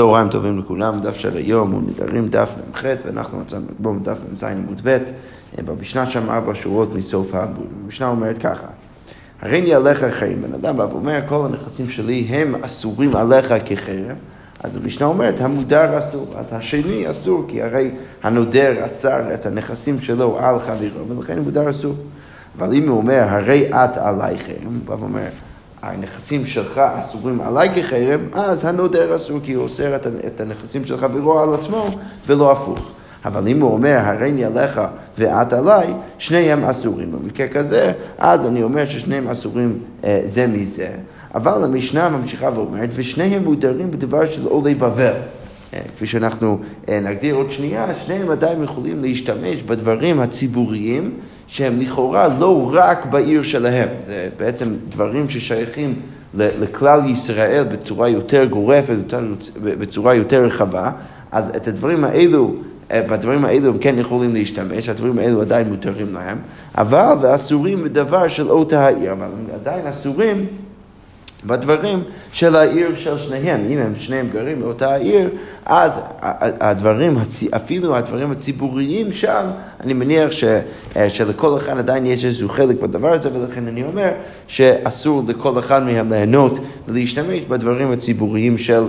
צהריים טובים לכולם, דף של היום הוא נדרים דף מ"ח ואנחנו מצאנו בו דף מ"ז עמוד ב', במשנה שם ארבע שורות מסוף העמוד. המשנה אומרת ככה, הריני עליך חיים, בן אדם בא ואומר כל הנכסים שלי הם אסורים עליך כחרב, אז המשנה אומרת המודר אסור, אז השני אסור כי הרי הנודר אסר את הנכסים שלו על חברו ולכן המודר אסור. אבל אם הוא אומר הרי את עלי חרם, הוא בא ואומר הנכסים שלך אסורים עליי כחרם, אז הנודר אסור כי הוא אוסר את הנכסים של חברו על עצמו ולא הפוך. אבל אם הוא אומר, הריני עליך ואת עליי, שניהם אסורים. במקרה כזה, אז אני אומר ששניהם אסורים אה, זה מזה. אבל המשנה ממשיכה ואומרת, ושניהם מודרים בדבר של עולי בבל. אה, כפי שאנחנו אה, נגדיר עוד שנייה, שניהם עדיין יכולים להשתמש בדברים הציבוריים שהם לכאורה לא רק בעיר שלהם, זה בעצם דברים ששייכים לכלל ישראל בצורה יותר גורפת, בצורה יותר רחבה, אז את הדברים האלו, אה, בדברים האלו הם כן יכולים להשתמש, הדברים האלו עדיין מותרים להם, אבל ואסורים בדבר של אותה העיר, אבל הם עדיין אסורים בדברים של העיר של שניהם. אם הם שניהם גרים באותה העיר, אז הדברים, אפילו הדברים הציבוריים שם, אני מניח ש, אה, שלכל אחד עדיין יש איזשהו חלק בדבר הזה, ולכן אני אומר שאסור לכל אחד מהם ליהנות ולהשתמש בדברים הציבוריים של,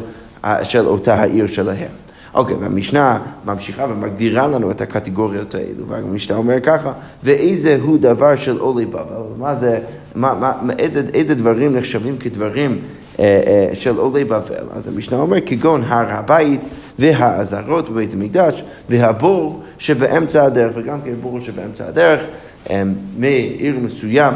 של אותה העיר שלהם. אוקיי, והמשנה ממשיכה ומגדירה לנו את הקטגוריות האלו, והמשנה אומר ככה, ואיזה הוא דבר של עולי בבל, מה זה, מה, מה, איזה, איזה דברים נחשבים כדברים אה, אה, של עולי בבל? אז המשנה אומר, כגון הר הבית והעזרות בבית המקדש והבור שבאמצע הדרך, וגם כן בור שבאמצע הדרך, אה, מעיר מסוים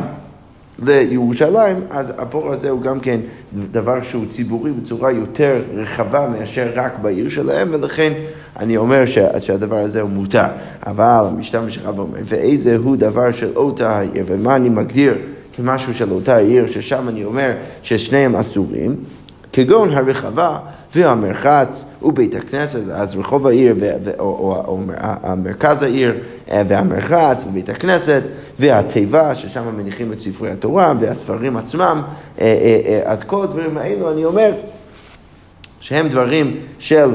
לירושלים, אז הבור הזה הוא גם כן דבר שהוא ציבורי בצורה יותר רחבה מאשר רק בעיר שלהם, ולכן אני אומר שהדבר הזה הוא מותר. אבל המשטר משכה ואומר, ואיזה הוא דבר של אותה העיר, ומה אני מגדיר כמשהו של אותה עיר, ששם אני אומר ששניהם אסורים, כגון הרחבה והמרחץ ובית הכנסת, אז רחוב העיר ו- או, או, או, או מרכז העיר אה, והמרחץ ובית הכנסת והתיבה ששם מניחים את ספרי התורה והספרים עצמם, אה, אה, אז כל הדברים האלו אני אומר שהם דברים של,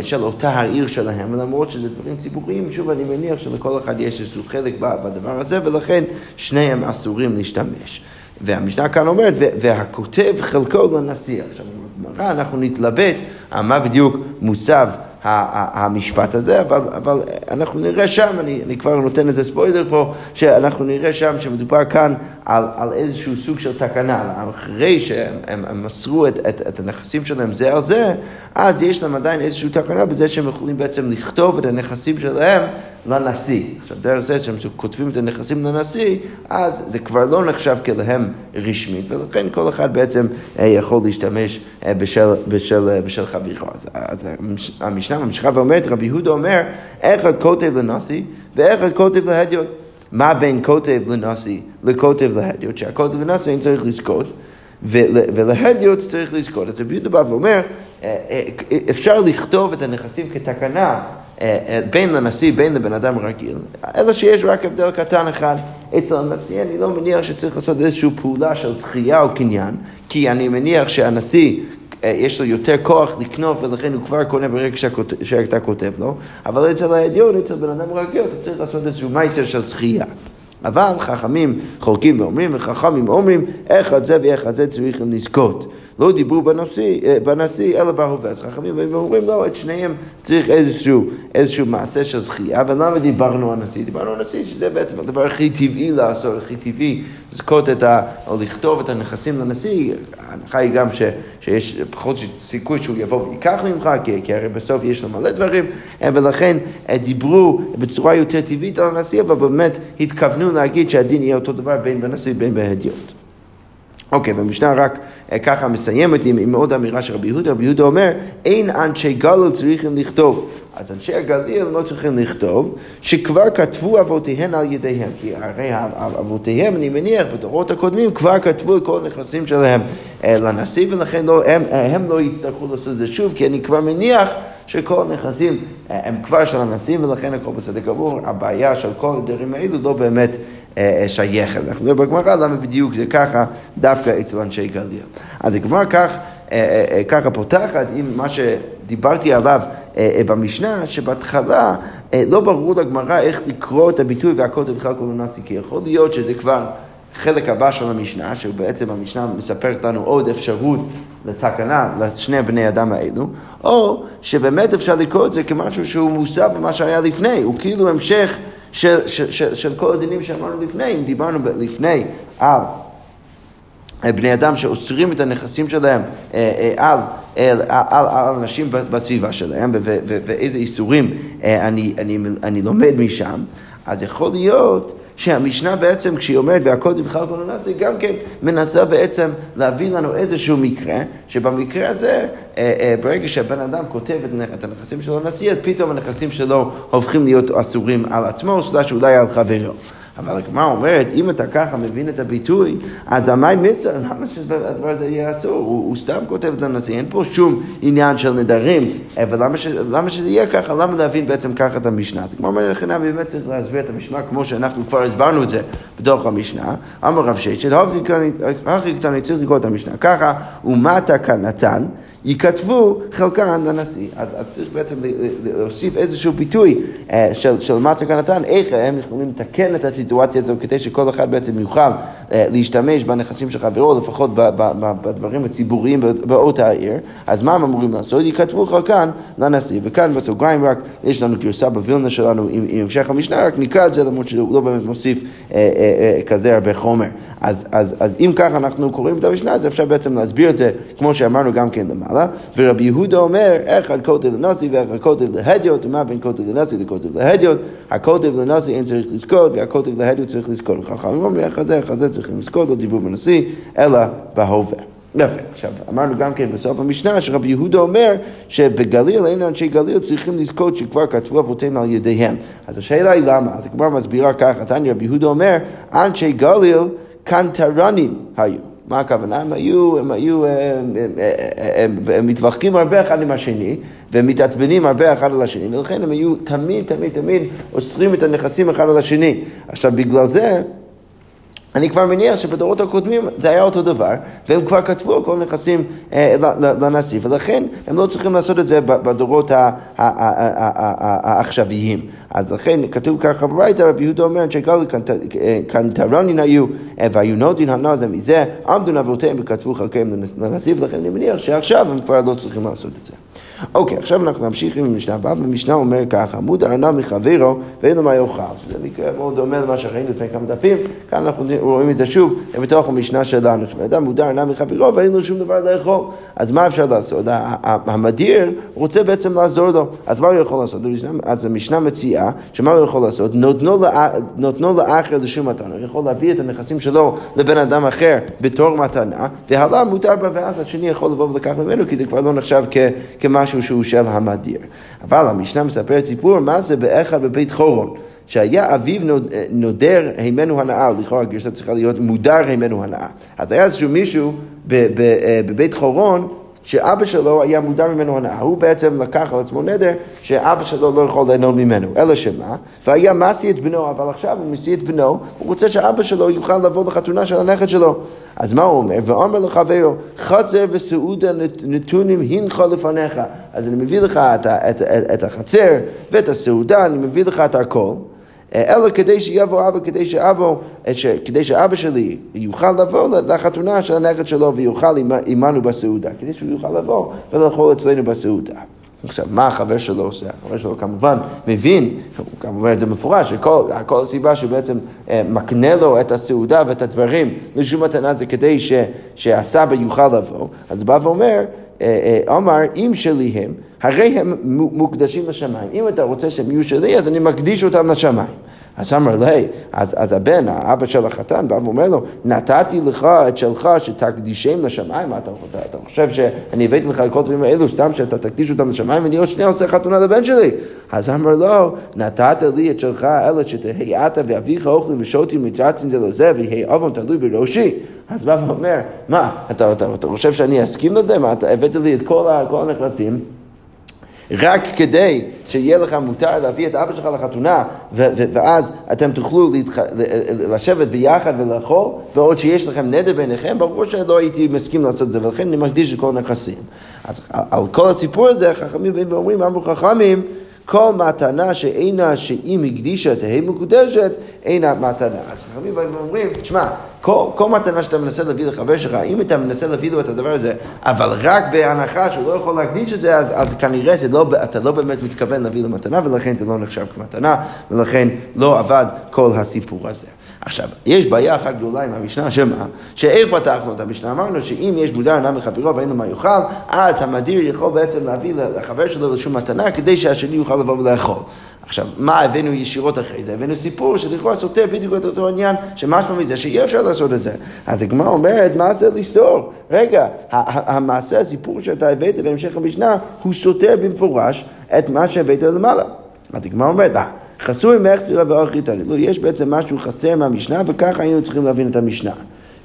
של אותה העיר שלהם, למרות שזה דברים ציבוריים, שוב אני מניח שלכל אחד יש איזשהו חלק בדבר הזה ולכן שניהם אסורים להשתמש. והמשנה כאן אומרת, והכותב חלקו לנשיא. עכשיו, בגמרא אנחנו נתלבט על מה בדיוק מוצב המשפט הזה, אבל, אבל אנחנו נראה שם, אני, אני כבר נותן איזה ספוילר פה, שאנחנו נראה שם שמדובר כאן על, על איזשהו סוג של תקנה. אחרי שהם הם, הם מסרו את, את, את הנכסים שלהם זה על זה, אז יש להם עדיין איזושהי תקנה בזה שהם יכולים בעצם לכתוב את הנכסים שלהם לנשיא. עכשיו, דרך זה שהם כותבים את הנכסים לנשיא, אז זה כבר לא נחשב כלהם רשמית, ולכן כל אחד בעצם אה, יכול להשתמש אה, בשל, בשל, אה, בשל חברו. אז, אז המשנה ממשיכה ואומרת, רבי יהודה אומר, אחד כותב לנשיא ואחד כותב להדיוט. מה בין כותב לנשיא לכותב להדיוט? שהכותב לנשיא אין צריך לזכות. ולהדיוט צריך לזכות. אז רבי יהודה בא ואומר, אפשר לכתוב את הנכסים כתקנה בין לנשיא, בין לבן אדם רגיל, אלא שיש רק הבדל קטן אחד. אצל הנשיא אני לא מניח שצריך לעשות איזושהי פעולה של זכייה או קניין, כי אני מניח שהנשיא אה, יש לו יותר כוח לקנוף ולכן הוא כבר קונה ברגע שאתה כותב לו, אבל אצל העליון, אצל בן אדם רגיל, אתה צריך לעשות איזשהו מייסר של זכייה. אבל חכמים חולקים ואומרים, וחכמים אומרים, איך את זה ואיך את זה צריכים לזכות. לא דיברו בנשיא, אה, בנשיא אלא בהווה. אז חכמים באים ואומרים, לא, את שניהם צריך איזשהו, איזשהו מעשה של זכייה, ולמה דיברנו על נשיא? דיברנו על נשיא, שזה בעצם הדבר הכי טבעי לעשות, הכי טבעי, לזכות את ה... או לכתוב את הנכסים לנשיא. ההנחה היא גם ש, שיש פחות סיכוי שהוא יבוא ויקח ממך, כי, כי הרי בסוף יש לו מלא דברים, אה, ולכן אה, דיברו בצורה יותר טבעית על הנשיא, אבל באמת התכוונו להגיד שהדין יהיה אותו דבר בין בנשיא ובין בהדיוט. אוקיי, okay, והמשנה רק אה, ככה מסיימת עם, עם עוד אמירה של רבי יהודה. רבי יהודה אומר, אין אנשי גליל צריכים לכתוב. אז אנשי הגליל לא צריכים לכתוב, שכבר כתבו אבותיהם על ידיהם. כי הרי אבותיהם, אני מניח, בדורות הקודמים כבר כתבו את כל הנכסים שלהם אה, לנשיא, ולכן לא, הם, אה, הם לא יצטרכו לעשות את זה שוב, כי אני כבר מניח שכל הנכסים הם כבר של הנשיא, ולכן הכל בסדר גמור. הבעיה של כל הדברים האלו לא באמת... אה, אה, שייכת. אנחנו נראה בגמרא למה בדיוק זה ככה דווקא אצל אנשי גליל. אז הגמרא כך ככה פותחת עם מה שדיברתי עליו במשנה, שבהתחלה לא ברור לגמרא איך לקרוא את הביטוי והכל תבחר כל הנאסי, כי יכול להיות שזה כבר חלק הבא של המשנה, שבעצם המשנה מספרת לנו עוד אפשרות לתקנה לשני בני אדם האלו, או שבאמת אפשר לקרוא את זה כמשהו שהוא מוסר במה שהיה לפני, הוא כאילו המשך של, של, של, של כל הדינים שאמרנו לפני, אם דיברנו לפני על בני אדם שאוסרים את הנכסים שלהם אה, אה, על, על, על, על אנשים בסביבה שלהם ואיזה איסורים אה, אני, אני, אני לומד משם, אז יכול להיות שהמשנה בעצם, כשהיא אומרת והכל תבחר כל הנאצי, גם כן מנסה בעצם להביא לנו איזשהו מקרה, שבמקרה הזה, ברגע שהבן אדם כותב את הנכסים שלו לנשיא, אז פתאום הנכסים שלו הופכים להיות אסורים על עצמו, סלש אולי על חברו. אבל הגמרא אומרת, אם אתה ככה מבין את הביטוי, אז המאי מצווה, למה שהדבר הזה יהיה אסור? הוא, הוא סתם כותב את הנשיא, אין פה שום עניין של נדרים, ולמה ש, שזה יהיה ככה? למה להבין בעצם ככה את המשנה? אז כמו אומרת לכן, באמת צריך להסביר את המשנה כמו שאנחנו כבר הסברנו את זה בתוך המשנה. אמר רב ששת, הכי קטן צריך לקרוא את המשנה ככה, ומטה כנתן. ייכתבו חלקן לנשיא. אז, אז צריך בעצם להוסיף איזשהו ביטוי אה, של, של מטה כנתן, איך הם יכולים לתקן את הסיטואציה הזו כדי שכל אחד בעצם יוכל להשתמש בנכסים של חברו, לפחות בדברים הציבוריים באותה העיר. אז מה הם אמורים לעשות? ייכתבו חלקן לנשיא. וכאן בסוגריים רק, יש לנו גרסה בווילנה שלנו עם, עם המשך המשנה, רק נקרא את זה למרות שהוא לא באמת מוסיף אה, אה, אה, כזה הרבה חומר. אז, אז, אז אם ככה אנחנו קוראים את המשנה, אז אפשר בעצם להסביר את זה כמו שאמרנו גם כן למעלה. ורבי יהודה אומר, אחד כותב לנשיא ואחד כותב להדיוט, ומה בין כותב לנשיא לכותב להדיוט? הכותב לנשיא אין צריך לזכות, והכותב להדיוט צריך לזכות. חכמים אומרים, איך זה, איך זה צריכים לזכות, לא דיבור בנשיא, אלא בהווה. יפה. עכשיו, אמרנו גם כן בסוף המשנה שרבי יהודה אומר שבגליל אין אנשי גליל צריכים לזכות שכבר כתבו אבותיהם על ידיהם. אז השאלה היא למה? אז הגמרא מסבירה ככה, תניא רבי יהודה אומר, אנשי גליל קנטרנים היו. מה הכוונה? הם היו, הם היו, הם, הם, הם, הם, הם מתווכחים הרבה אחד עם השני ומתעצבנים הרבה אחד על השני ולכן הם היו תמיד, תמיד, תמיד אוסרים את הנכסים אחד על השני. עכשיו בגלל זה אני כבר מניח שבדורות הקודמים זה היה אותו דבר, והם כבר כתבו על כל נכסים אה, לנשיא, ולכן הם לא צריכים לעשות את זה בדורות העכשוויים. אז לכן כתוב ככה בברייתא, רבי יהודה אומר, שגלו קנטרונין היו, אה, והיו נודין הנא מזה, עמדו נבותיהם וכתבו חלקיהם לנשיא, ולכן אני מניח שעכשיו הם כבר לא צריכים לעשות את זה. אוקיי, עכשיו אנחנו נמשיך עם המשנה הבאה, והמשנה אומר ככה, עמוד ארנב מחברו ואין לו מה יאכל. זה מקרה מאוד דומה למה שראינו לפני כמה דפים, כאן אנחנו רואים את זה שוב בתוך המשנה שלנו. אדם מודר ארנב מחברו ואין לו שום דבר לאכול. אז מה אפשר לעשות? המדיר רוצה בעצם לעזור לו, אז מה הוא יכול לעשות? אז המשנה מציעה, שמה הוא יכול לעשות? נותנו לאחר לשום מתנה. הוא יכול להביא את הנכסים שלו לבן אדם אחר בתור מתנה, והלאה מותר בה, ואז השני יכול לבוא ולקח ממנו, כי זה כבר לא נחשב כמשהו משהו שהוא של המדיר. אבל המשנה מספרת סיפור מה זה באחד בבית חורון. שהיה אביו נודר הימנו הנאה, לכאורה הגרסה צריכה להיות מודר הימנו הנאה. אז היה איזשהו מישהו אה, בבית חורון שאבא שלו היה מודר ממנו הנאה. הוא בעצם לקח על עצמו נדר שאבא שלו לא יכול ליהנות ממנו. אלא שמה? והיה מסי את בנו, אבל עכשיו הוא מסי את בנו, הוא רוצה שאבא שלו יוכל לבוא לחתונה של הנכד שלו. אז מה הוא אומר? ואומר לחברו, חצר וסעודה נתונים הנך לפניך. אז אני מביא לך את, את, את, את החצר ואת הסעודה, אני מביא לך את הכל. אלא כדי שיבוא אבא, כדי שאבא, כדי שאבא שלי יוכל לבוא לחתונה של הנכד שלו ויוכל עמנו בסעודה, כדי שהוא יוכל לבוא ולאכול אצלנו בסעודה. עכשיו, מה החבר שלו עושה? החבר שלו כמובן מבין, הוא כמובן את זה מפורש, שכל הסיבה שבעצם אה, מקנה לו את הסעודה ואת הדברים לשום מתנה זה כדי ש, שהסבא יוכל לבוא. אז בא ואומר, אה, אה, אמר, אם שלי הם, הרי הם מוקדשים לשמיים. אם אתה רוצה שהם יהיו שלי, אז אני מקדיש אותם לשמיים. אז אמר לי, אז, אז הבן, האבא של החתן, בא ואומר לו, נתתי לך את שלך שתקדישם לשמיים, מה אתה, אתה, אתה חושב שאני הבאתי לך את כל הדברים האלו, סתם שאתה תקדיש אותם לשמיים, ואני עוד שנייה עושה חתונה לבן שלי. אז אמר לו, נתת לי את שלך, אלא שתהי אתה ואביך אוכלים ושותים מתרצים זה לזה, ויהי אבון תלוי בראשי. אז בא ואומר, מה, אתה, אתה, אתה חושב שאני אסכים לזה? מה, אתה הבאת לי את כל, כל הנכסים? רק כדי שיהיה לך מותר להביא את אבא שלך לחתונה, ו- ו- ואז אתם תוכלו להתח... לשבת ביחד ולאכול, ועוד שיש לכם נדר ביניכם, ברור שלא הייתי מסכים לעשות את זה, ולכן אני מקדיש את כל הנכסים. אז על כל הסיפור הזה, חכמים באים ואומרים, אמרו חכמים, כל מתנה שאינה שאם הקדישה תהא מקודשת, אינה מתנה. אז חכמים באים ואומרים, תשמע, כל, כל מתנה שאתה מנסה להביא לחבר שלך, אם אתה מנסה להביא לו את הדבר הזה, אבל רק בהנחה שהוא לא יכול להקדיש את זה, אז, אז כנראה שלא, אתה לא באמת מתכוון להביא לו מתנה, ולכן זה לא נחשב כמתנה, ולכן לא עבד כל הסיפור הזה. עכשיו, יש בעיה אחת גדולה עם המשנה, שמה? שאיך פתחנו את המשנה? אמרנו שאם יש מודר אדם מחברו ואין לו מה יאכל, אז המדיר יכול בעצם להביא לחבר שלו איזושהי מתנה כדי שהשני יוכל לבוא ולאכול. עכשיו, מה הבאנו ישירות אחרי זה? הבאנו סיפור שלכאורה סותר בדיוק את אותו עניין, שמשמע מזה שאי אפשר לעשות את זה. אז הגמרא אומרת, מה זה לסתור? רגע, המעשה, הסיפור שאתה הבאת בהמשך המשנה, הוא סותר במפורש את מה שהבאת למעלה. אז הגמרא אומרת, חסוי מחסירה וארכיתני. לא, יש בעצם משהו חסר מהמשנה, וככה היינו צריכים להבין את המשנה.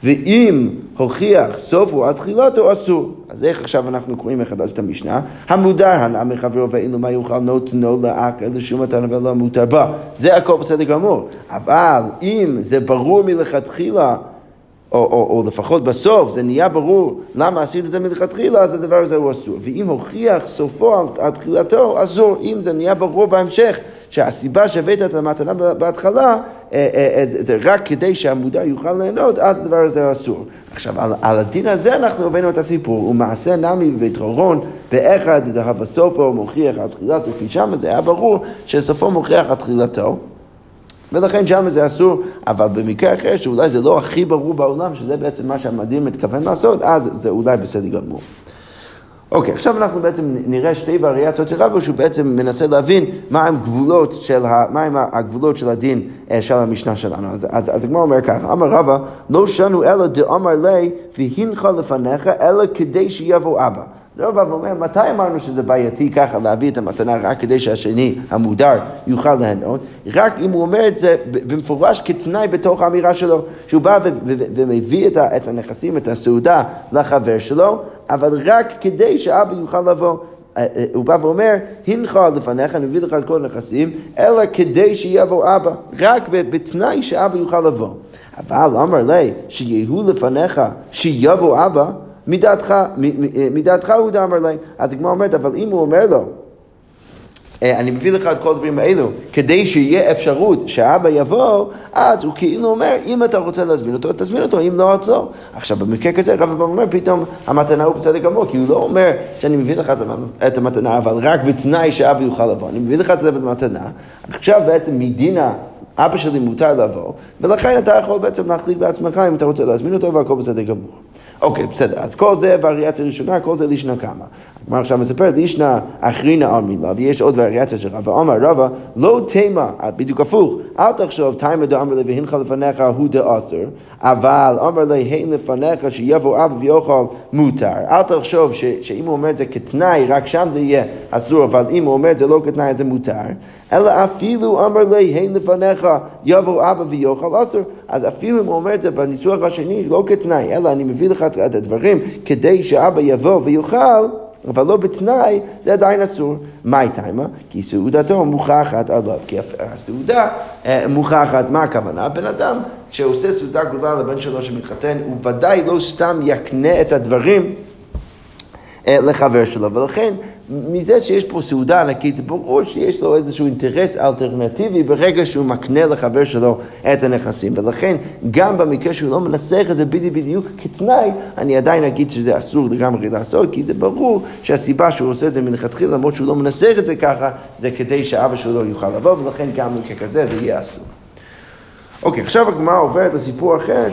ואם הוכיח סופו עד תחילתו, אסור. אז איך עכשיו אנחנו קוראים מחדש את המשנה? המודר הנע מחברו ואין לו מה יוכל נותנו לעקר לשום מתנה ולא מותר בה. זה הכל בסדר גמור. אבל אם זה ברור מלכתחילה או, או, או לפחות בסוף זה נהיה ברור למה עשית את זה מלכתחילה, אז הדבר הזה הוא אסור. ואם הוכיח סופו על תחילתו, אסור. אם זה נהיה ברור בהמשך שהסיבה שהבאת את המתנה בהתחלה אה, אה, אה, זה רק כדי שהמודע יוכל ליהנות, אז הדבר הזה אסור. עכשיו, על, על הדין הזה אנחנו הבאנו את הסיפור, ומעשה נמי בבית חורון, באחד דהבה סופו מוכיח על תחילתו, כי שם זה היה ברור שסופו מוכיח על תחילתו. ולכן שם זה אסור, אבל במקרה אחר שאולי זה לא הכי ברור בעולם, שזה בעצם מה שהמדהים מתכוון לעשות, אז זה אולי בסדר גמור. אוקיי, עכשיו אנחנו בעצם נראה שתי וריאציות של רבו, שהוא בעצם מנסה להבין מהם גבולות של, ה, מהם הגבולות של הדין אה, של המשנה שלנו. אז, אז, אז הגמרא אומר ככה, אמר רבא, לא שנו אלא דאמר לי והנחה לפניך, אלא כדי שיבוא אבא. זה רבא אומר, מתי אמרנו שזה בעייתי ככה להביא את המתנה רק כדי שהשני המודר יוכל ליהנות? רק אם הוא אומר את זה במפורש כתנאי בתוך האמירה שלו, שהוא בא ומביא את הנכסים, את הסעודה לחבר שלו, אבל רק כדי שאבא יוכל לבוא. אה, אה, הוא בא ואומר, הנחה לפניך, אני מביא לך את כל הנכסים, אלא כדי שיבוא אבא, רק בתנאי שאבא יוכל לבוא. אבל אמר לי, שיהיו לפניך, שיבוא אבא, מדעתך, מדעתך הוא דאמר לי. אז הגמרא אומרת, אבל אם הוא אומר לו, אה, אני מביא לך את כל הדברים האלו, כדי שיהיה אפשרות שאבא יבוא, אז הוא כאילו אומר, אם אתה רוצה להזמין אותו, תזמין אותו, אם לא, אז לא. עכשיו, במקרה כזה, רב אברהם אומר, פתאום המתנה הוא בסדר גמור, כי הוא לא אומר שאני מביא לך את המתנה, אבל רק בתנאי שאבא יוכל לבוא. אני מביא לך את זה במתנה, עכשיו בעצם מדינה אבא שלי מותר לבוא, ולכן אתה יכול בעצם להחליט בעצמך אם אתה רוצה להזמין אותו והכל בסדר גמור. אוקיי, בסדר, אז כל זה וריאציה ראשונה, כל זה לישנה כמה. הגמרא עכשיו מספרת, לישנה אחרינה על מילה, ויש עוד וריאציה של רבא. אמר רבא, לא תימה, בדיוק הפוך, אל תחשוב תימה דאמר לי והנך לפניך הוא דאסר, אבל אמר לי הן לפניך שיבוא אבא ויאכל מותר. אל תחשוב שאם הוא אומר את זה כתנאי, רק שם זה יהיה אסור, אבל אם הוא אומר את זה לא כתנאי, זה מותר. אלא אפילו אמר לי, הן לפניך יבוא אבא ויאכל אסור. אז אפילו אם הוא אומר את זה בניסוח השני, לא כתנאי, אלא אני מביא לך את הדברים כדי שאבא יבוא ויאכל. אבל לא בתנאי, זה עדיין אסור. מהי תימה? כי סעודתו מוכחת עליו. כי הסעודה אה, מוכחת, מה הכוונה? בן אדם שעושה סעודה גדולה לבן שלו שמתחתן, הוא ודאי לא סתם יקנה את הדברים אה, לחבר שלו, ולכן מזה שיש פה סעודה ענקית, זה ברור שיש לו איזשהו אינטרס אלטרנטיבי ברגע שהוא מקנה לחבר שלו את הנכסים. ולכן, גם במקרה שהוא לא מנסח את זה בדיוק, בדיוק כתנאי, אני עדיין אגיד שזה אסור לגמרי לעשות, כי זה ברור שהסיבה שהוא עושה את זה מלכתחילה, למרות שהוא לא מנסח את זה ככה, זה כדי שאבא שלו לא יוכל לבוא, ולכן גם ככזה זה יהיה אסור. אוקיי, עכשיו הגמרא עוברת לסיפור אחר,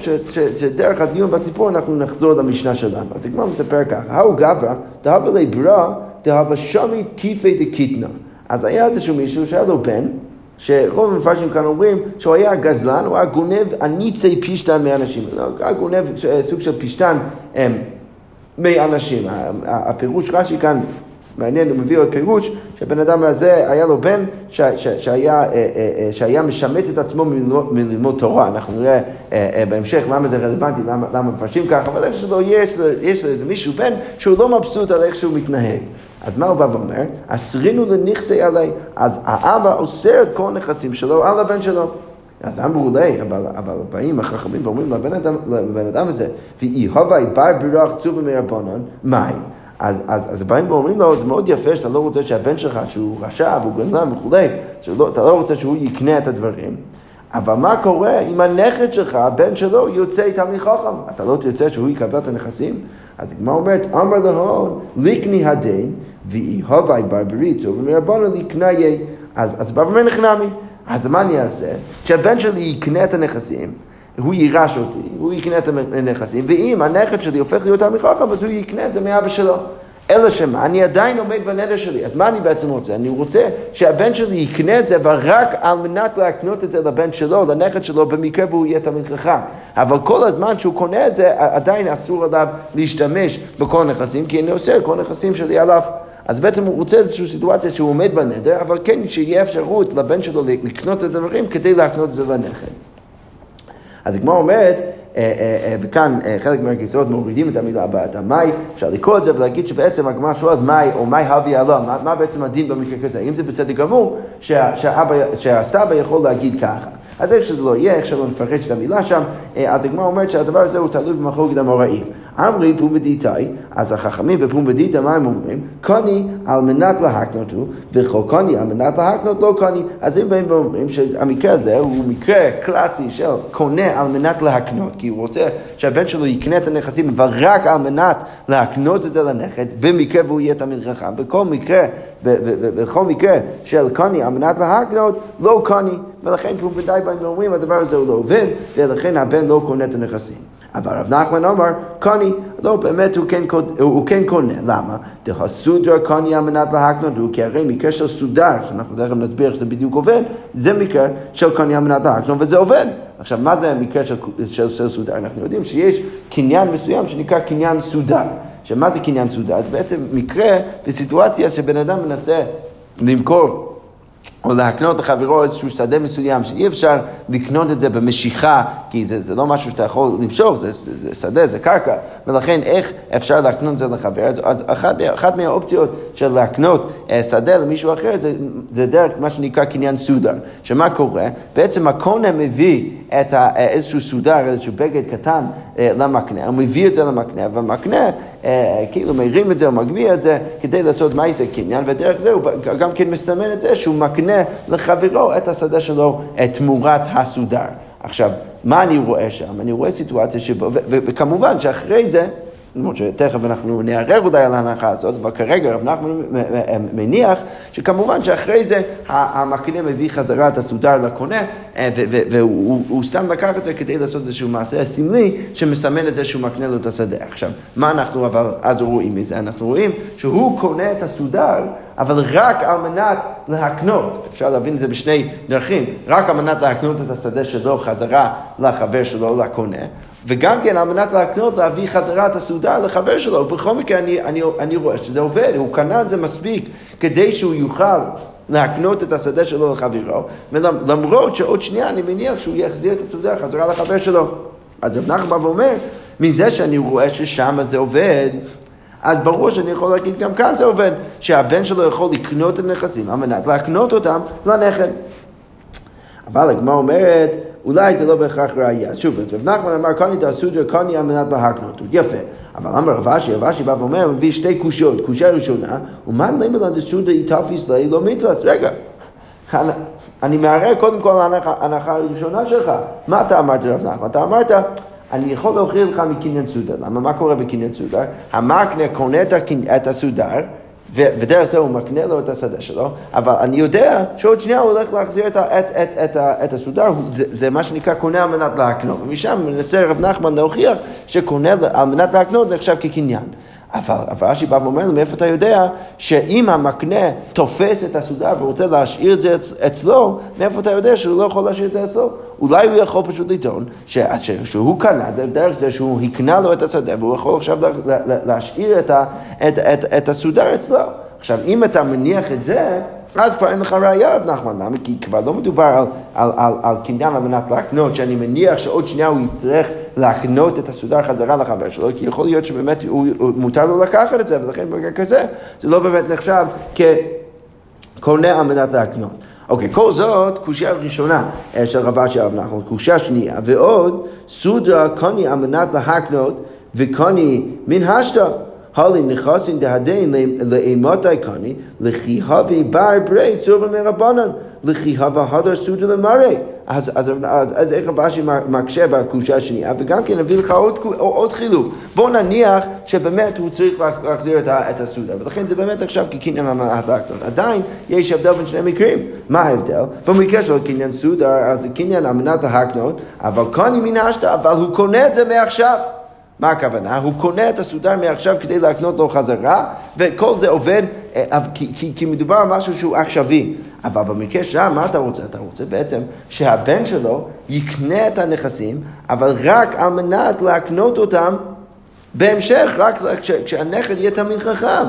שדרך הדיון בסיפור אנחנו נחזור למשנה שלנו. אז הגמרא מספר ככה, ההוא גברא, דהבה לברא, דהבה שמית כיפי דקיתנה. אז היה איזשהו מישהו שהיה לו בן, שרוב המפרשים כאן אומרים שהוא היה גזלן, הוא היה גונב הניצי פשטן מאנשים. הוא היה גונב סוג של פשטן מאנשים. הפירוש רש"י כאן מעניין, הוא מביא עוד פירוש, שהבן אדם הזה היה לו בן ש, ש, שהיה, אה, אה, אה, שהיה משמט את עצמו מללמוד תורה. אנחנו נראה בהמשך למה זה רלוונטי, למה, למה מפרשים ככה, אבל איך שלא יש, יש לאיזה מישהו בן שהוא לא מבסוט על איך שהוא מתנהג. אז מה הוא בא ואומר? אסרינו לנכסי עלי. אז האבא אוסר את כל הנכסים שלו על הבן שלו. אז אמרו לי, אבל, אבל באים החכמים ואומרים לבן אדם, לבן אדם הזה, ויהי הווי בר ברוח צובה מרבנון, מים. אז, אז, אז באים ואומרים לו, זה מאוד יפה שאתה לא רוצה שהבן שלך, שהוא רשע והוא גנב וכולי, אתה לא רוצה שהוא יקנה את הדברים. אבל מה קורה אם הנכד שלך, הבן שלו, יוצא תלמיד חכם? אתה לא תרצה שהוא יקבל את הנכסים? אז הגמרא אומרת, אמר להון, ליקני הדין, ויהי הווי ברברית, ומרבנו לקניי. אז, אז לך נמי. אז מה אני אעשה? כשהבן שלי יקנה את הנכסים, הוא יירש אותי, הוא יקנה את הנכסים, ואם הנכד שלי הופך להיות תלמיד חכם, אז הוא יקנה את זה מאבא שלו. אלא שמה, אני עדיין עומד בנדר שלי, אז מה אני בעצם רוצה? אני רוצה שהבן שלי יקנה את זה, אבל רק על מנת להקנות את זה לבן שלו, לנכד שלו, במקרה והוא יהיה תלמיד חכם. אבל כל הזמן שהוא קונה את זה, עדיין אסור עליו להשתמש בכל הנכסים, כי אני עושה כל הנכסים שלי עליו. אז בעצם הוא רוצה איזושהי סיטואציה שהוא עומד בנדר, אבל כן שיהיה אפשרות לבן שלו לקנות את הדברים כדי להקנות את זה לנכד. אז הגמרא אומרת, אה, אה, אה, וכאן חלק מהכיסאות מורידים את המילה הבאה, את המאי, אפשר לקרוא את זה ולהגיד שבעצם הגמרא שואלת מאי או מאי הווי עלה, מה, מה בעצם הדין במקרה כזה? אם זה בסדר גמור, שהסבא יכול להגיד ככה. אז איך שזה לא יהיה, איך שלא נפרש את המילה שם, אז הגמרא אומרת שהדבר הזה הוא תלוי במחלוקת המוראים. אמרי פומבדיתאי, אז החכמים בפומבדיתא, מה הם אומרים? קוני על מנת להקנותו, וכל קוני על מנת להקנות לא קוני. אז הם באים ואומרים שהמקרה הזה הוא מקרה קלאסי של קונה על מנת להקנות, כי הוא רוצה שהבן שלו יקנה את הנכסים, אבל רק על מנת להקנות את זה לנכד, במקרה והוא יהיה תמיד חכם. בכל מקרה, בכל מקרה של קוני על מנת להקנות, לא קוני. ולכן פומבדיתאי באים ואומרים, הדבר הזה הוא לא עובד, ולכן הבן לא קונה את הנכסים. אבל רב נחמן אמר, קוני, לא, באמת הוא כן, הוא כן קונה. למה? דהסודר קוני על מנת להקנות כי הרי מקרה של סודר, שאנחנו תכף נסביר איך זה בדיוק עובד, זה מקרה של קוני על מנת להקנות, וזה עובד. עכשיו, מה זה המקרה של, של, של סודר? אנחנו יודעים שיש קניין מסוים שנקרא קניין סודר. שמה זה קניין סודר? זה בעצם מקרה בסיטואציה שבן אדם מנסה למכור או להקנות לחברו איזשהו שדה מסוים, שאי אפשר לקנות את זה במשיכה, כי זה, זה לא משהו שאתה יכול למשוך, זה, זה, זה שדה, זה קרקע, ולכן איך אפשר להקנות את זה לחבר? אז אחת, אחת מהאופציות של להקנות אה, שדה למישהו אחר זה, זה דרך מה שנקרא קניין סודר. שמה קורה? בעצם הקונה מביא את ה, אה, איזשהו סודר, איזשהו בגד קטן אה, למקנה, הוא מביא את זה למקנה, והמקנה אה, כאילו מרים את זה או מגביה את זה כדי לעשות מעשה קניין, ודרך זה הוא גם כן מסמן את זה שהוא מקנה לחברו את השדה שלו תמורת הסודר. עכשיו, מה אני רואה שם? אני רואה סיטואציה שבו, וכמובן שאחרי זה, למרות שתכף אנחנו נערער אולי על ההנחה הזאת, אבל כרגע רב נחמן מניח שכמובן שאחרי זה המקנה מביא חזרה את הסודר לקונה, אה, והוא סתם לקח את זה כדי לעשות איזשהו מעשה סמלי שמסמן את זה שהוא מקנה לו את השדה. עכשיו, מה אנחנו אבל אז רואים מזה? אנחנו רואים שהוא קונה את הסודר, אבל רק על מנת להקנות, אפשר להבין את זה בשני דרכים, רק על מנת להקנות את השדה שלו חזרה לחבר שלו, לקונה, וגם כן על מנת להקנות, להביא חזרה את הסעודה לחבר שלו. בכל מקרה אני, אני, אני רואה שזה עובד, הוא קנה את זה מספיק כדי שהוא יוכל להקנות את השדה שלו לחברו, ולמרות שעוד שנייה אני מניח שהוא יחזיר את הסעודה חזרה לחבר שלו. אז רב נחמן אומר, מזה שאני רואה ששם זה עובד, אז ברור שאני יכול להגיד גם כאן זה עובד, שהבן שלו יכול לקנות את הנכסים על מנת להקנות אותם לנכד. אבל הגמרא אומרת, אולי זה לא בהכרח ראייה. שוב, רב נחמן אמר, קוני תעשו את קוני על מנת להקנות. יפה. אבל אמר רב אשי, רב אשי בא ואומר, הוא מביא שתי קושיות. קושייה ראשונה, ומה למה דסודה איתפיס לי לא מתווס? רגע, אני מערער קודם כל על ההנחה הראשונה שלך. מה אתה אמרת רב נחמן? אתה אמרת... אני יכול להוכיח לך מקניין סודר. למה? מה קורה בקניין סודר? המקנה קונה את הסודר, ודרך זה הוא מקנה לו את השדה שלו, אבל אני יודע שעוד שנייה הוא הולך להחזיר את, את, את, את, את הסודר, זה, זה מה שנקרא קונה על מנת להקנות, ומשם מנסה רב נחמן להוכיח שקונה על מנת להקנות נחשב כקניין. אבל, רש"י בא ואומר מאיפה אתה יודע שאם המקנה תופס את הסודר ורוצה להשאיר את זה אצלו, מאיפה אתה יודע שהוא לא יכול להשאיר את זה אצלו? אולי הוא יכול פשוט לטעון שהוא קנה את זה דרך זה שהוא הקנה לו את השדה והוא יכול עכשיו להשאיר את, ה, את, את, את הסודר אצלו. עכשיו, אם אתה מניח את זה, אז כבר אין לך ראייה, רב נחמן. למה? כי כבר לא מדובר על, על, על, על קניין על מנת להקנות, שאני מניח שעוד שנייה הוא יצטרך להקנות את הסודר חזרה לחבר שלו, כי יכול להיות שבאמת הוא, הוא, מותר לו לקחת את זה, ולכן ברגע כזה זה לא באמת נחשב כקונה על מנת להקנות. אוקיי, כל זאת קושייה ראשונה אה, של רבה של אבנחל, קושייה שנייה, ועוד סודה קוני על מנת להקנות וקוני מן השתה. הלי נכנסין דהדין לאימותי קוני, לכי הווי בר ברי צובר מרבנן, לכי הווה הדר סודה למראה. אז, אז, אז, אז איך רבשי מקשה בקושה השנייה, וגם כן נביא לך עוד, עוד חילוק. בוא נניח שבאמת הוא צריך להחזיר את, את הסעודה, ולכן זה באמת עכשיו כקניין המהלכות. עדיין יש הבדל בין שני מקרים. מה ההבדל? במקרה של קניין סעודה, אז זה קניין אמנת ההקנות, אבל קוני מן השתא, אבל הוא קונה את זה מעכשיו. מה הכוונה? הוא קונה את הסודר מעכשיו כדי להקנות לו חזרה, וכל זה עובד אה, כי, כי, כי מדובר על משהו שהוא עכשווי. אבל במקרה שם, מה אתה רוצה? אתה רוצה בעצם שהבן שלו יקנה את הנכסים, אבל רק על מנת להקנות אותם בהמשך, רק כשהנכד יהיה תמיד חכם.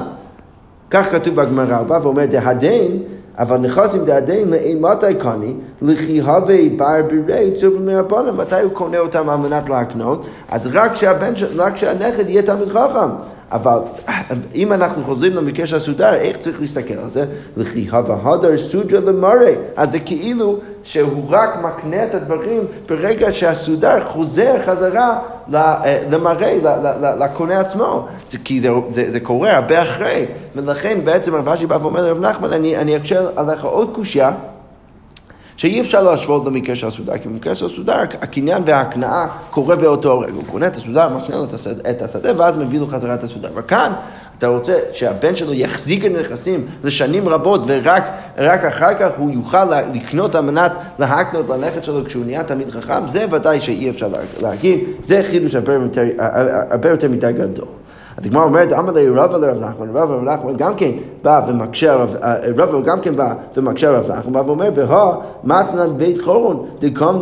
כך כתוב בגמרא, הוא בא ואומר, דהדין אבל נכסים דעדיין לאימתי קוני, לכי הווה בר בירי צובל מרבנם. מתי הוא קונה אותם על מנת להקנות? אז רק כשהנכד יהיה תלמיד חכם. אבל אם אנחנו חוזרים למקרה של הסודר, איך צריך להסתכל על זה? לכי הווה הדר סודרה למראה. אז זה כאילו שהוא רק מקנה את הדברים ברגע שהסודר חוזר חזרה אה, למראה, לקונה עצמו. זה, כי זה, זה, זה קורה הרבה אחרי. ולכן בעצם רב אשי בא ואומר לרב נחמן, אני אקשה עליך עוד קושייה. שאי אפשר להשוות למקרה של הסודר, כי במקרה של הסודר הקניין וההקנאה קורה באותו רגע. הוא קונה את הסודר, מקנה לו את השדה, ואז מביא לו חזרה את הסודר. וכאן אתה רוצה שהבן שלו יחזיק את הנכסים לשנים רבות, ורק אחר כך הוא יוכל לקנות על מנת להקנות לנכד שלו כשהוא נהיה תמיד חכם, זה ודאי שאי אפשר להגיד, זה חידוש הרבה יותר מדי גדול. אז הגמרא אומרת, אמר לי רבא לרב נחמן, רבא לרב נחמן גם כן בא ומקשה, רבא גם כן בא ומקשה רב נחמן, בא ואומר, והא מתנת בית חורון,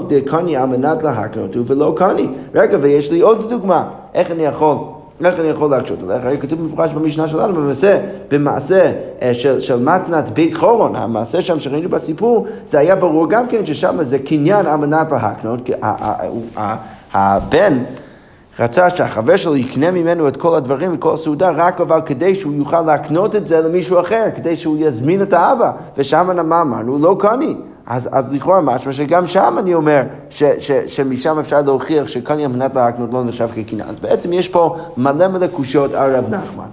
דקני על מנת להקנותו ולא קני. רגע, ויש לי עוד דוגמה, איך אני יכול... איך אני יכול להקשות עליך? הרי כתוב במפורש במשנה שלנו, במעשה, במעשה אה, של, של מתנת בית חורון, המעשה שם שראינו בסיפור, זה היה ברור גם כן ששם זה קניין על מנת להקנות, הבן רצה שהחבר שלו יקנה ממנו את כל הדברים וכל הסעודה, רק אבל כדי שהוא יוכל להקנות את זה למישהו אחר, כדי שהוא יזמין את האבא. ושם מה אמרנו? לא קני. אז, אז לכאורה משמע שגם שם אני אומר ש, ש, שמשם אפשר להוכיח שקני על מנת להקנות לא נחשב כקנאה. אז בעצם יש פה מלא מלא קושיות על רב נחמן.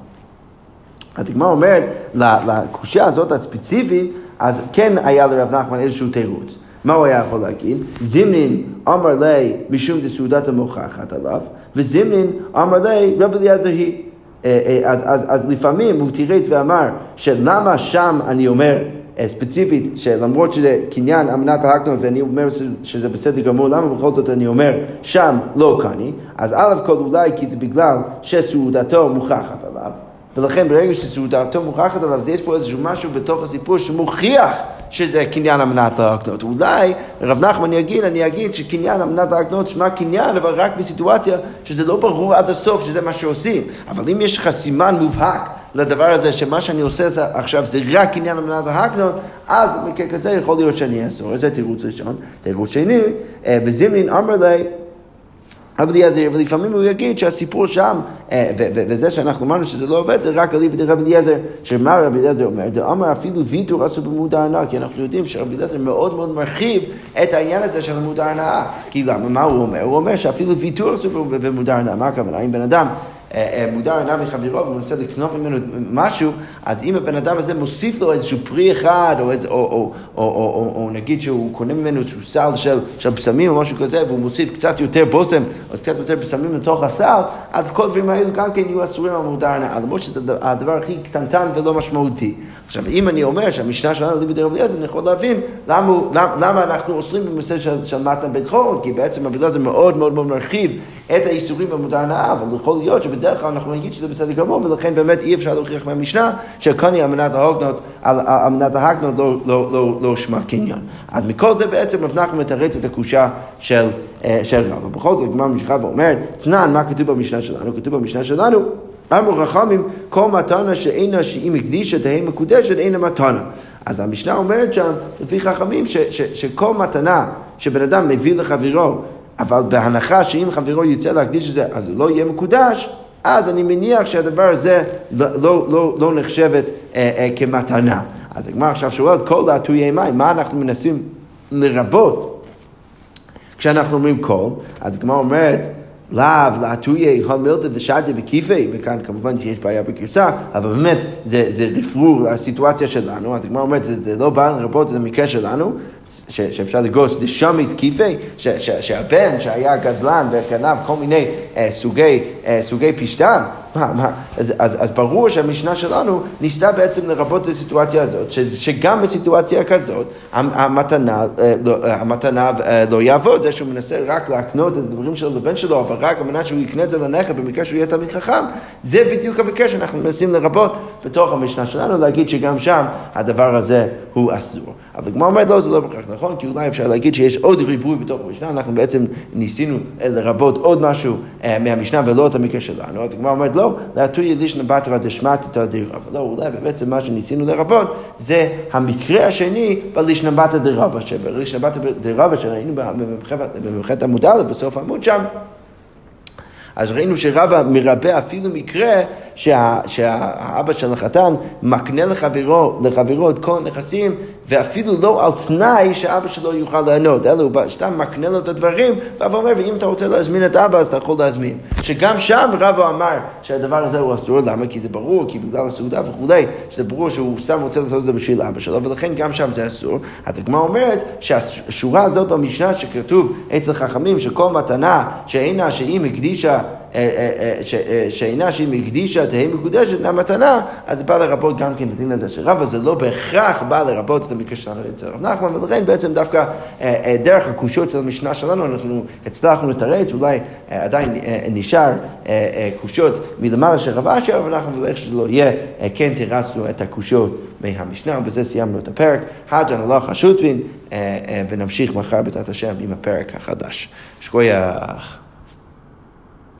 הדגמר אומרת, לקושייה הזאת הספציפית, אז כן היה לרב נחמן איזשהו תירוץ. מה הוא היה יכול להגיד? זימנין אמר לי משום דסעודת המוכחת עליו, וזימנין אמר לי רבי אליעזר היא. אה, אה, אז, אז, אז לפעמים הוא תירץ ואמר שלמה שם אני אומר אה, ספציפית שלמרות שזה קניין אמנת ההקנות ואני אומר שזה בסדר גמור, למה בכל זאת אני אומר שם לא קני? אז א' כל אולי כי זה בגלל שסעודתו מוכחת עליו ולכן ברגע שסעודתו מוכחת עליו, אז יש פה איזשהו משהו בתוך הסיפור שמוכיח שזה קניין אמנת להקנות. אולי רב נחמן יגיד, אני אגיד שקניין אמנת להקנות שמע קניין, אבל רק בסיטואציה שזה לא ברור עד הסוף שזה מה שעושים. אבל אם יש לך סימן מובהק לדבר הזה, שמה שאני עושה עכשיו זה רק עניין אמנת להקנות, אז במקרה כזה יכול להיות שאני אאסור. זה תירוץ ראשון. תירוץ שני, אה, וזימנין אמר לי רבי אליעזר, ולפעמים הוא יגיד שהסיפור שם, אה, וזה שאנחנו אמרנו שזה לא עובד, זה רק על ידי רבי אליעזר, שמה רבי אליעזר אומר? דאמר אפילו ויתור עשו במודע הנאה, כי אנחנו יודעים שרבי אליעזר מאוד מאוד מרחיב את העניין הזה של המודע הנאה. כי למה? מה הוא אומר? הוא אומר שאפילו ויתור עשו במודע הנאה. מה הכוונה? אם בן אדם... אה, אה, מודר עיניו מחברו והוא רוצה לקנות ממנו משהו, אז אם הבן אדם הזה מוסיף לו איזשהו פרי אחד, או, איזה, או, או, או, או, או, או נגיד שהוא קונה ממנו איזשהו סל של, של בשמים או משהו כזה, והוא מוסיף קצת יותר בושם, או קצת יותר בשמים לתוך הסל, אז כל הדברים האלו גם כן יהיו אסורים על מודר עיניו, למרות שזה הדבר הכי קטנטן ולא משמעותי. עכשיו, אם אני אומר שהמשנה שלנו ליבי רבי אליעזר, אני יכול להבין למה, למה, למה אנחנו אוסרים בנושא של, של מתן בית חורון, כי בעצם רבי אליעזר מאוד מאוד מאוד מרחיב את האיסורים במודע הנאה, אבל יכול להיות שבדרך כלל אנחנו נגיד שזה בסדר גמור, ולכן באמת אי אפשר להוכיח מהמשנה שקוני על מנת ההוגנות, על מנת ההגנות לא, לא, לא, לא שמע קניין. אז מכל זה בעצם רב מתרץ את הקושה של, אה, של רב. ובכל זאת, הגמרא ממשיכה ואומרת, תנן, מה כתוב במשנה שלנו? כתוב במשנה שלנו, אמרו חכמים, כל מתנה שאינה שהיא מקדישה תהא מקודשת אינה מתנה. אז המשנה אומרת שם, לפי חכמים, ש, ש, שכל מתנה שבן אדם מביא לחברו אבל בהנחה שאם חברו יצא להקדיש את זה, אז הוא לא יהיה מקודש, אז אני מניח שהדבר הזה לא, לא, לא, לא נחשבת אה, אה, כמתנה. אז הגמרא עכשיו שואלת, כל דעתויי מים, מה אנחנו מנסים לרבות כשאנחנו אומרים כל? אז הגמרא אומרת, לאו, לעטויי, המילתא דשתא בכיפי, וכאן כמובן שיש בעיה בגרסה, אבל באמת זה, זה רפרור לסיטואציה שלנו, אז הגמרא אומרת, זה, זה לא בא לרבות את המקרה שלנו, ש, שאפשר לגרוס דשמית כיפי, שהבן שהיה גזלן וגנב כל מיני אה, סוגי, אה, סוגי פשטן, מה, מה, אז, אז, אז ברור שהמשנה שלנו ניסתה בעצם לרבות את הסיטואציה הזאת, ש, שגם בסיטואציה כזאת המתנה, אה, לא, המתנה אה, לא יעבוד, זה שהוא מנסה רק להקנות את הדברים שלו לבן שלו, אבל רק על מנת שהוא יקנה את זה לנכד במקרה שהוא יהיה תלמיד חכם, זה בדיוק המקרה שאנחנו מנסים לרבות בתוך המשנה שלנו, להגיד שגם שם הדבר הזה הוא אסור. אבל הגמרא אומרת לא, זה לא בהכרח נכון, כי אולי אפשר להגיד שיש עוד ריבוי בתוך המשנה, אנחנו בעצם ניסינו אה, לרבות עוד משהו מהמשנה ולא את המקרה שלנו, אז הגמרא אומרת לא, להטויה לישנא בתרא דשמטתא דירבא. לא, אולי בעצם מה שניסינו לרבות זה המקרה השני בלישנא בתרא דירבא, שבלישנא בתרא דירבא שראינו במלחמת עמוד א' בסוף העמוד שם. אז ראינו שרבא מרבה אפילו מקרה שה, שהאבא של החתן מקנה לחברו, לחברו את כל הנכסים ואפילו לא על תנאי שאבא שלו יוכל לענות, אלא הוא סתם מקנה לו את הדברים, ואבא אומר, ואם אתה רוצה להזמין את אבא אז אתה יכול להזמין. שגם שם רבא אמר שהדבר הזה הוא אסור, למה? כי זה ברור, כי בגלל הסעודה וכולי, שזה ברור שהוא סתם רוצה לעשות את זה בשביל אבא שלו, ולכן גם שם זה אסור. אז הגמרא אומרת שהשורה הזאת במשנה שכתוב אצל חכמים, שכל מתנה שאינה אה, אה, שאינה שהיא מקדישה תהא מקודשת למתנה, אז בא לרבות גם כן בדין הזה של רבא, זה לא בהכרח בא לרבות את המקרה שלנו אצל רב נחמן, ולכן בעצם דווקא דרך הקושות של המשנה שלנו, אנחנו הצלחנו לתרץ, אולי עדיין נשאר קושות מלמעלה של רב אשר, אבל אנחנו נלך שזה לא יהיה, כן תרצנו את הקושות מהמשנה, ובזה סיימנו את הפרק. הדרן הלך השוטבין, ונמשיך מחר בעזרת השם עם הפרק החדש. שכוייח.